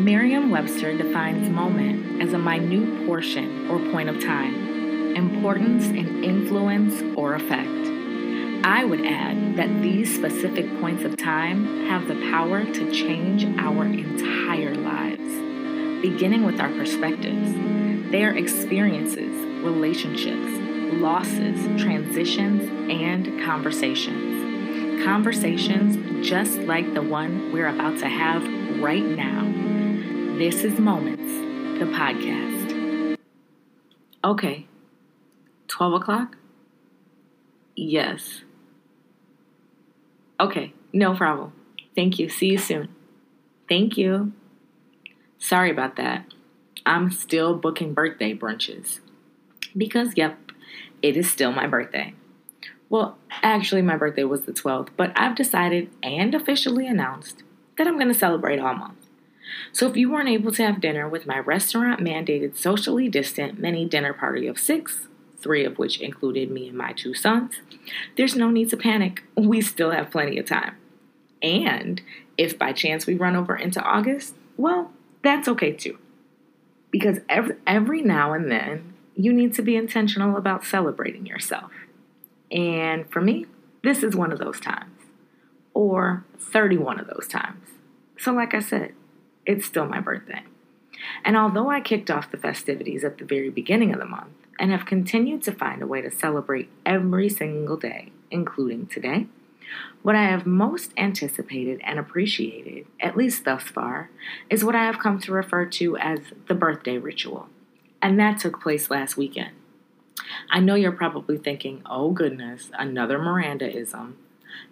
Merriam Webster defines moment as a minute portion or point of time, importance and influence or effect. I would add that these specific points of time have the power to change our entire lives, beginning with our perspectives. They are experiences, relationships, losses, transitions, and conversations. Conversations just like the one we're about to have right now. This is Moments, the podcast. Okay, 12 o'clock? Yes. Okay, no problem. Thank you. See you soon. Thank you. Sorry about that. I'm still booking birthday brunches. Because, yep, it is still my birthday. Well, actually, my birthday was the 12th, but I've decided and officially announced that I'm going to celebrate all month. So if you weren't able to have dinner with my restaurant mandated socially distant mini dinner party of six, three of which included me and my two sons, there's no need to panic. We still have plenty of time. And if by chance we run over into August, well, that's okay too. Because every, every now and then, you need to be intentional about celebrating yourself. And for me, this is one of those times, or 31 of those times. So, like I said, it's still my birthday. And although I kicked off the festivities at the very beginning of the month and have continued to find a way to celebrate every single day, including today, what I have most anticipated and appreciated, at least thus far, is what I have come to refer to as the birthday ritual. And that took place last weekend. I know you're probably thinking, oh goodness, another Mirandaism.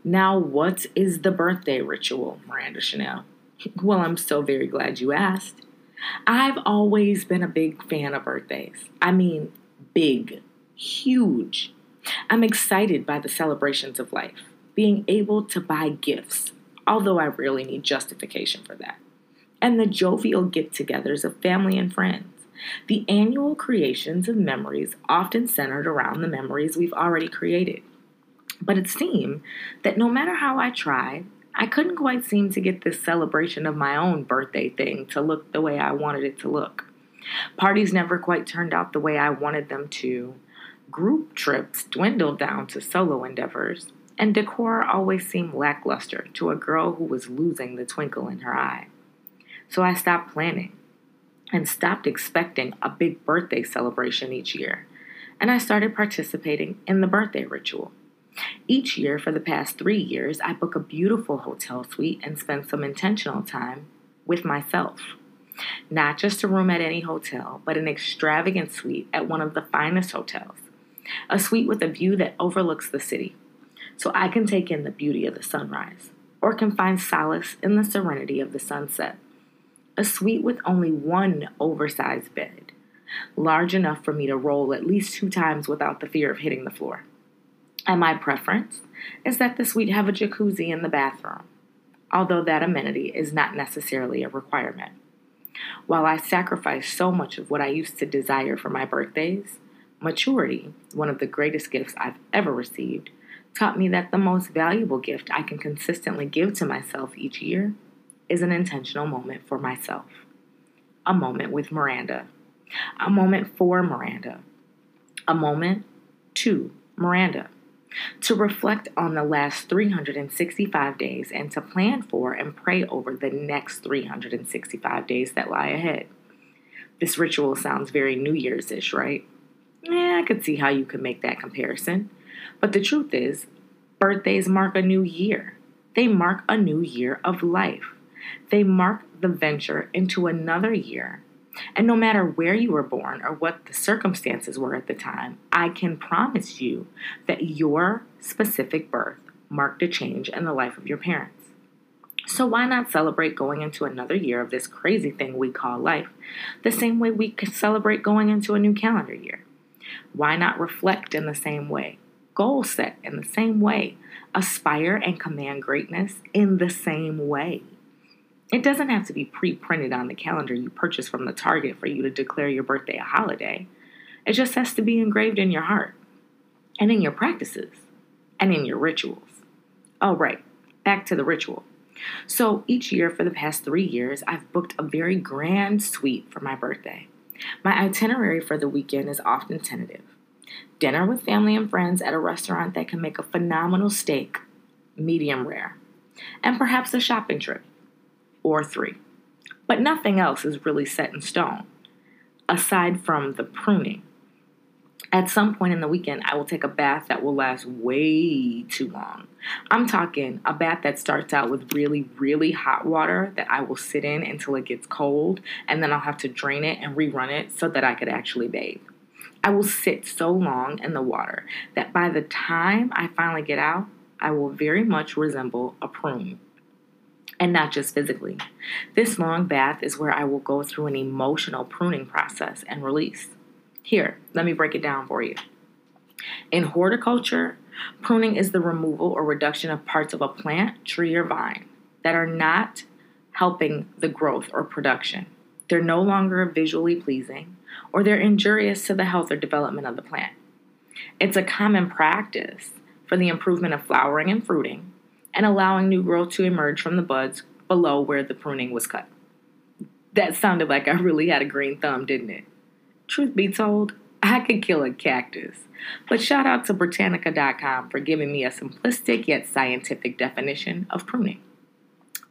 Now, what is the birthday ritual, Miranda Chanel? Well, I'm so very glad you asked. I've always been a big fan of birthdays. I mean, big, huge. I'm excited by the celebrations of life, being able to buy gifts, although I really need justification for that, and the jovial get togethers of family and friends. The annual creations of memories often centered around the memories we've already created. But it seemed that no matter how I tried, I couldn't quite seem to get this celebration of my own birthday thing to look the way I wanted it to look. Parties never quite turned out the way I wanted them to. Group trips dwindled down to solo endeavors, and decor always seemed lackluster to a girl who was losing the twinkle in her eye. So I stopped planning and stopped expecting a big birthday celebration each year, and I started participating in the birthday ritual. Each year for the past three years, I book a beautiful hotel suite and spend some intentional time with myself. Not just a room at any hotel, but an extravagant suite at one of the finest hotels. A suite with a view that overlooks the city, so I can take in the beauty of the sunrise, or can find solace in the serenity of the sunset. A suite with only one oversized bed, large enough for me to roll at least two times without the fear of hitting the floor. And my preference is that the suite have a jacuzzi in the bathroom, although that amenity is not necessarily a requirement. While I sacrifice so much of what I used to desire for my birthdays, maturity, one of the greatest gifts I've ever received, taught me that the most valuable gift I can consistently give to myself each year is an intentional moment for myself. A moment with Miranda. A moment for Miranda. A moment to Miranda to reflect on the last 365 days and to plan for and pray over the next 365 days that lie ahead. This ritual sounds very New Year's ish, right? Yeah, I could see how you could make that comparison. But the truth is, birthdays mark a new year. They mark a new year of life. They mark the venture into another year and no matter where you were born or what the circumstances were at the time, I can promise you that your specific birth marked a change in the life of your parents. So, why not celebrate going into another year of this crazy thing we call life the same way we could celebrate going into a new calendar year? Why not reflect in the same way, goal set in the same way, aspire and command greatness in the same way? It doesn't have to be pre printed on the calendar you purchase from the Target for you to declare your birthday a holiday. It just has to be engraved in your heart and in your practices and in your rituals. Oh, right, back to the ritual. So each year for the past three years, I've booked a very grand suite for my birthday. My itinerary for the weekend is often tentative dinner with family and friends at a restaurant that can make a phenomenal steak, medium rare, and perhaps a shopping trip or three. But nothing else is really set in stone, aside from the pruning. At some point in the weekend, I will take a bath that will last way too long. I'm talking a bath that starts out with really, really hot water that I will sit in until it gets cold, and then I'll have to drain it and rerun it so that I could actually bathe. I will sit so long in the water that by the time I finally get out, I will very much resemble a prune. And not just physically. This long bath is where I will go through an emotional pruning process and release. Here, let me break it down for you. In horticulture, pruning is the removal or reduction of parts of a plant, tree, or vine that are not helping the growth or production. They're no longer visually pleasing or they're injurious to the health or development of the plant. It's a common practice for the improvement of flowering and fruiting and allowing new growth to emerge from the buds below where the pruning was cut. That sounded like I really had a green thumb, didn't it? Truth be told, I could kill a cactus. But shout out to Britannica.com for giving me a simplistic yet scientific definition of pruning.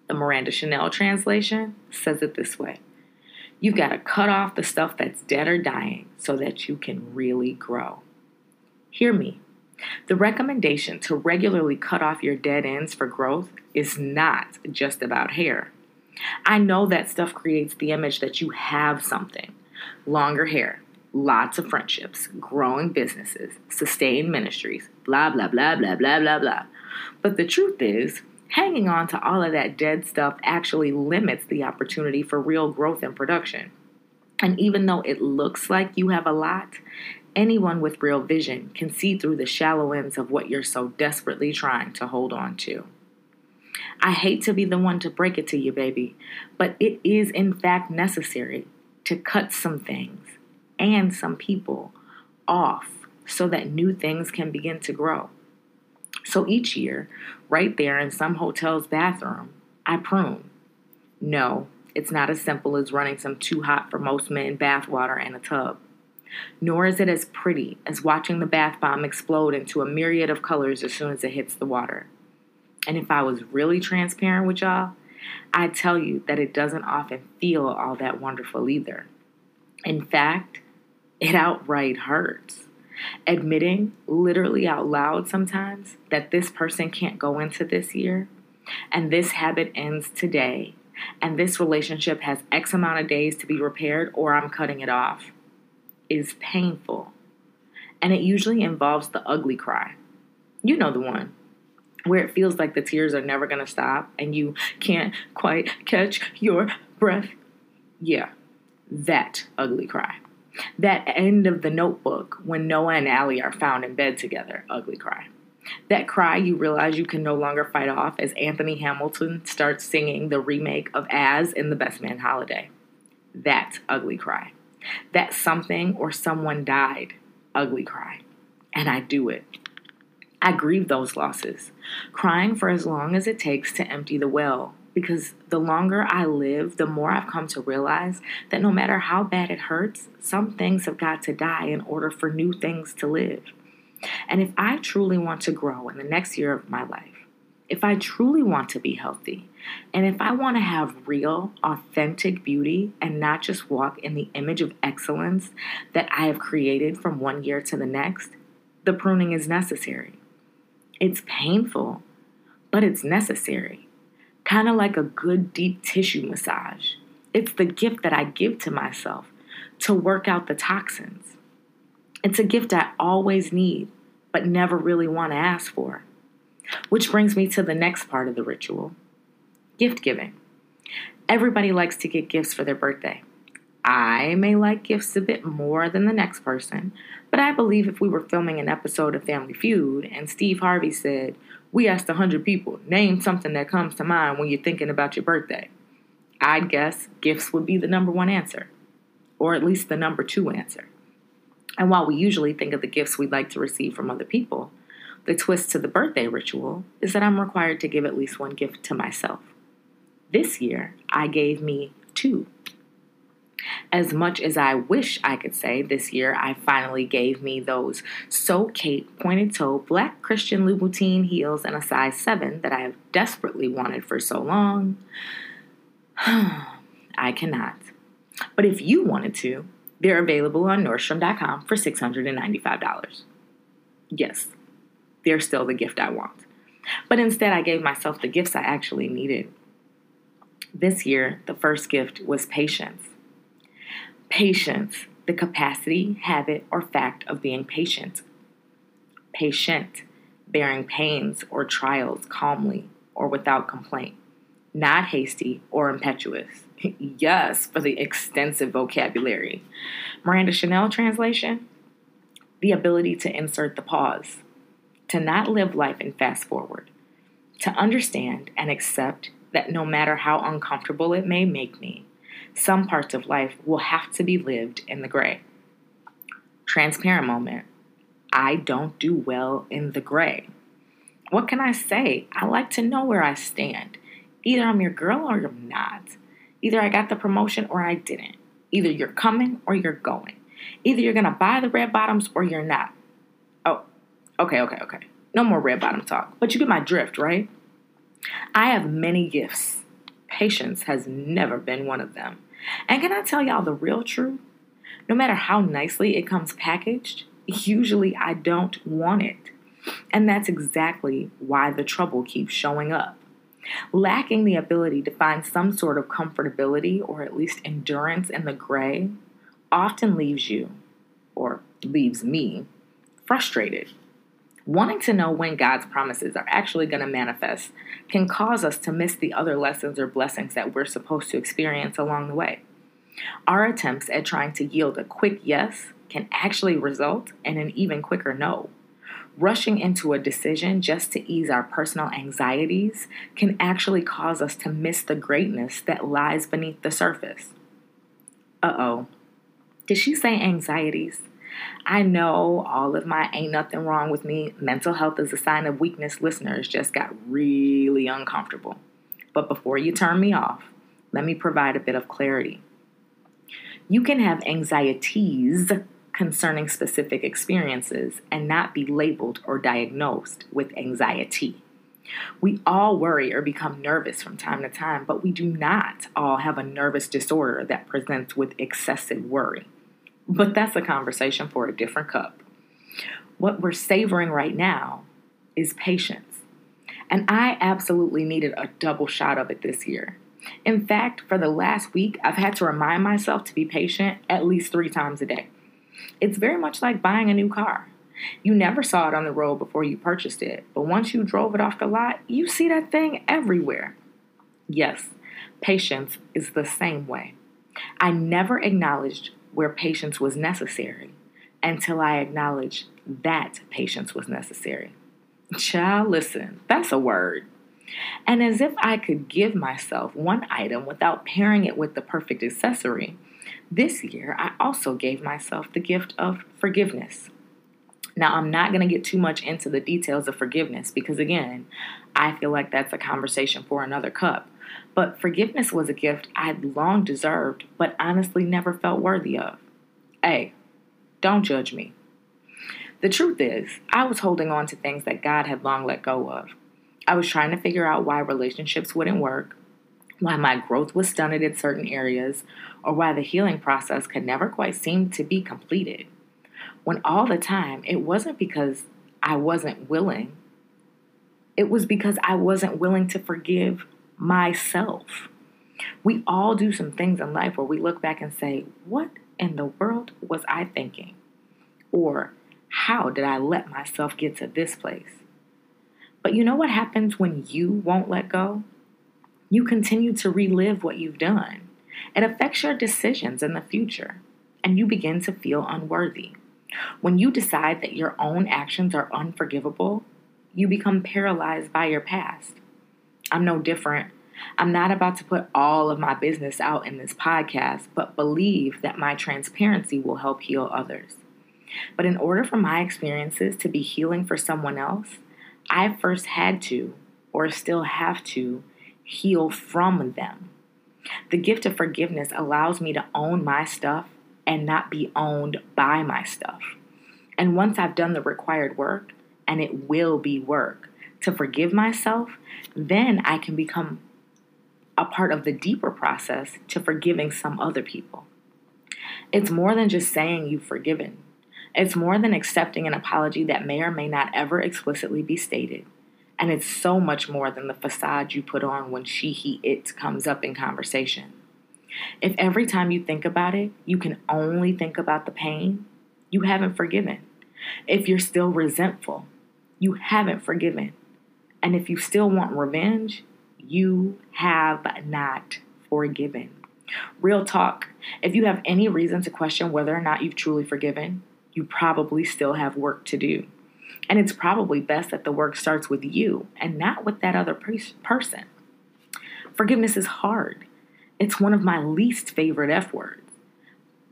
The Miranda Chanel translation says it this way You've got to cut off the stuff that's dead or dying so that you can really grow. Hear me. The recommendation to regularly cut off your dead ends for growth is not just about hair. I know that stuff creates the image that you have something longer hair, lots of friendships, growing businesses, sustained ministries, blah, blah, blah, blah, blah, blah, blah. But the truth is, hanging on to all of that dead stuff actually limits the opportunity for real growth and production. And even though it looks like you have a lot, anyone with real vision can see through the shallow ends of what you're so desperately trying to hold on to. I hate to be the one to break it to you, baby, but it is in fact necessary to cut some things and some people off so that new things can begin to grow. So each year, right there in some hotel's bathroom, I prune. No, it's not as simple as running some too hot for most men bathwater in a tub. Nor is it as pretty as watching the bath bomb explode into a myriad of colors as soon as it hits the water. And if I was really transparent with y'all, I'd tell you that it doesn't often feel all that wonderful either. In fact, it outright hurts. Admitting literally out loud sometimes that this person can't go into this year and this habit ends today and this relationship has X amount of days to be repaired or I'm cutting it off is painful. And it usually involves the ugly cry. You know the one where it feels like the tears are never to stop and you can't quite catch your breath. Yeah, that ugly cry. That end of the notebook when Noah and Allie are found in bed together, ugly cry. That cry you realize you can no longer fight off as Anthony Hamilton starts singing the remake of As in The Best Man Holiday. That ugly cry. That something or someone died, ugly cry. And I do it. I grieve those losses, crying for as long as it takes to empty the well. Because the longer I live, the more I've come to realize that no matter how bad it hurts, some things have got to die in order for new things to live. And if I truly want to grow in the next year of my life, if I truly want to be healthy, and if I want to have real, authentic beauty and not just walk in the image of excellence that I have created from one year to the next, the pruning is necessary. It's painful, but it's necessary. Kind of like a good deep tissue massage. It's the gift that I give to myself to work out the toxins. It's a gift I always need, but never really want to ask for. Which brings me to the next part of the ritual gift giving. Everybody likes to get gifts for their birthday. I may like gifts a bit more than the next person, but I believe if we were filming an episode of Family Feud and Steve Harvey said, We asked 100 people, name something that comes to mind when you're thinking about your birthday, I'd guess gifts would be the number one answer, or at least the number two answer. And while we usually think of the gifts we'd like to receive from other people, the twist to the birthday ritual is that I'm required to give at least one gift to myself. This year, I gave me two. As much as I wish I could say this year, I finally gave me those So Kate pointed toe black Christian Louboutin heels in a size 7 that I have desperately wanted for so long. I cannot. But if you wanted to, they're available on Nordstrom.com for $695. Yes, they're still the gift I want. But instead, I gave myself the gifts I actually needed. This year, the first gift was patience. Patience, the capacity, habit, or fact of being patient. Patient, bearing pains or trials calmly or without complaint, not hasty or impetuous. yes, for the extensive vocabulary. Miranda Chanel translation the ability to insert the pause, to not live life in fast forward, to understand and accept that no matter how uncomfortable it may make me, some parts of life will have to be lived in the gray. Transparent moment. I don't do well in the gray. What can I say? I like to know where I stand. Either I'm your girl or you're not. Either I got the promotion or I didn't. Either you're coming or you're going. Either you're going to buy the red bottoms or you're not. Okay, okay, okay. No more red bottom talk. But you get my drift, right? I have many gifts. Patience has never been one of them. And can I tell y'all the real truth? No matter how nicely it comes packaged, usually I don't want it. And that's exactly why the trouble keeps showing up. Lacking the ability to find some sort of comfortability or at least endurance in the gray often leaves you, or leaves me, frustrated. Wanting to know when God's promises are actually going to manifest can cause us to miss the other lessons or blessings that we're supposed to experience along the way. Our attempts at trying to yield a quick yes can actually result in an even quicker no. Rushing into a decision just to ease our personal anxieties can actually cause us to miss the greatness that lies beneath the surface. Uh oh. Did she say anxieties? I know all of my ain't nothing wrong with me, mental health is a sign of weakness listeners just got really uncomfortable. But before you turn me off, let me provide a bit of clarity. You can have anxieties concerning specific experiences and not be labeled or diagnosed with anxiety. We all worry or become nervous from time to time, but we do not all have a nervous disorder that presents with excessive worry. But that's a conversation for a different cup. What we're savoring right now is patience. And I absolutely needed a double shot of it this year. In fact, for the last week, I've had to remind myself to be patient at least three times a day. It's very much like buying a new car. You never saw it on the road before you purchased it, but once you drove it off the lot, you see that thing everywhere. Yes, patience is the same way. I never acknowledged where patience was necessary until I acknowledged that patience was necessary. Child, listen, that's a word. And as if I could give myself one item without pairing it with the perfect accessory, this year I also gave myself the gift of forgiveness. Now, I'm not going to get too much into the details of forgiveness because, again, I feel like that's a conversation for another cup. But forgiveness was a gift I'd long deserved, but honestly never felt worthy of. Hey, don't judge me. The truth is, I was holding on to things that God had long let go of. I was trying to figure out why relationships wouldn't work, why my growth was stunted in certain areas, or why the healing process could never quite seem to be completed. When all the time, it wasn't because I wasn't willing, it was because I wasn't willing to forgive myself. We all do some things in life where we look back and say, What in the world was I thinking? Or, How did I let myself get to this place? But you know what happens when you won't let go? You continue to relive what you've done. It affects your decisions in the future, and you begin to feel unworthy. When you decide that your own actions are unforgivable, you become paralyzed by your past. I'm no different. I'm not about to put all of my business out in this podcast, but believe that my transparency will help heal others. But in order for my experiences to be healing for someone else, I first had to, or still have to, heal from them. The gift of forgiveness allows me to own my stuff and not be owned by my stuff. And once I've done the required work, and it will be work to forgive myself, then I can become a part of the deeper process to forgiving some other people. It's more than just saying you've forgiven. It's more than accepting an apology that may or may not ever explicitly be stated. And it's so much more than the facade you put on when she, he, it comes up in conversation. If every time you think about it, you can only think about the pain, you haven't forgiven. If you're still resentful, you haven't forgiven. And if you still want revenge, you have not forgiven. Real talk. If you have any reason to question whether or not you've truly forgiven, you probably still have work to do. And it's probably best that the work starts with you and not with that other person. Forgiveness is hard. It's one of my least favorite F words,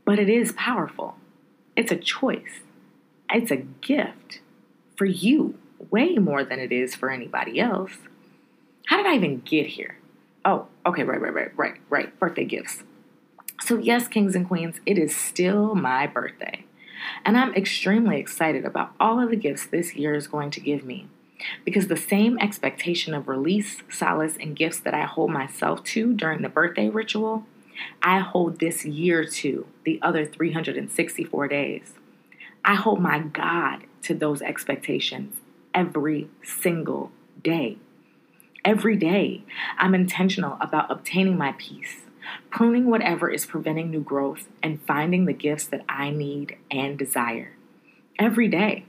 but it is powerful. It's a choice, it's a gift for you, way more than it is for anybody else. How did I even get here? Oh, okay, right, right, right, right, right. Birthday gifts. So, yes, kings and queens, it is still my birthday. And I'm extremely excited about all of the gifts this year is going to give me. Because the same expectation of release, solace, and gifts that I hold myself to during the birthday ritual, I hold this year to the other 364 days. I hold my God to those expectations every single day. Every day, I'm intentional about obtaining my peace, pruning whatever is preventing new growth, and finding the gifts that I need and desire. Every day,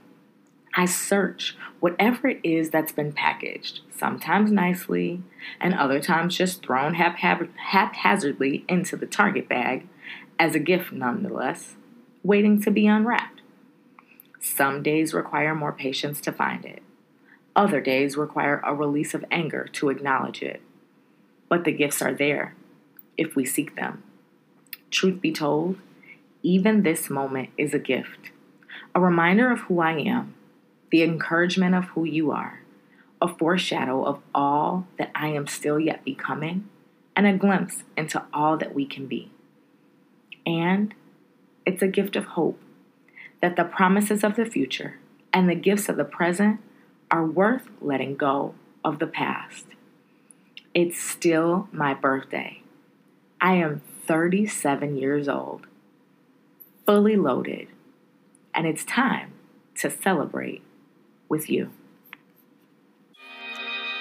I search whatever it is that's been packaged, sometimes nicely, and other times just thrown haphazardly into the Target bag as a gift, nonetheless, waiting to be unwrapped. Some days require more patience to find it. Other days require a release of anger to acknowledge it. But the gifts are there if we seek them. Truth be told, even this moment is a gift, a reminder of who I am, the encouragement of who you are, a foreshadow of all that I am still yet becoming, and a glimpse into all that we can be. And it's a gift of hope that the promises of the future and the gifts of the present are worth letting go of the past. It's still my birthday. I am 37 years old, fully loaded, and it's time to celebrate with you.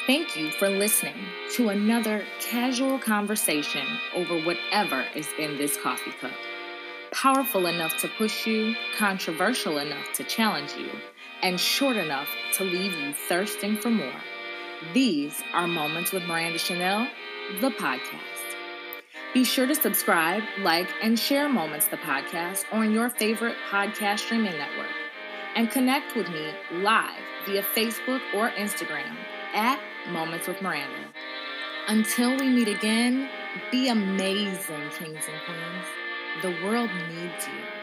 Thank you for listening to another casual conversation over whatever is in this coffee cup. Powerful enough to push you, controversial enough to challenge you and short enough to leave you thirsting for more. These are Moments with Miranda Chanel, the podcast. Be sure to subscribe, like, and share Moments the podcast on your favorite podcast streaming network. And connect with me live via Facebook or Instagram at Moments with Miranda. Until we meet again, be amazing, kings and queens. The world needs you.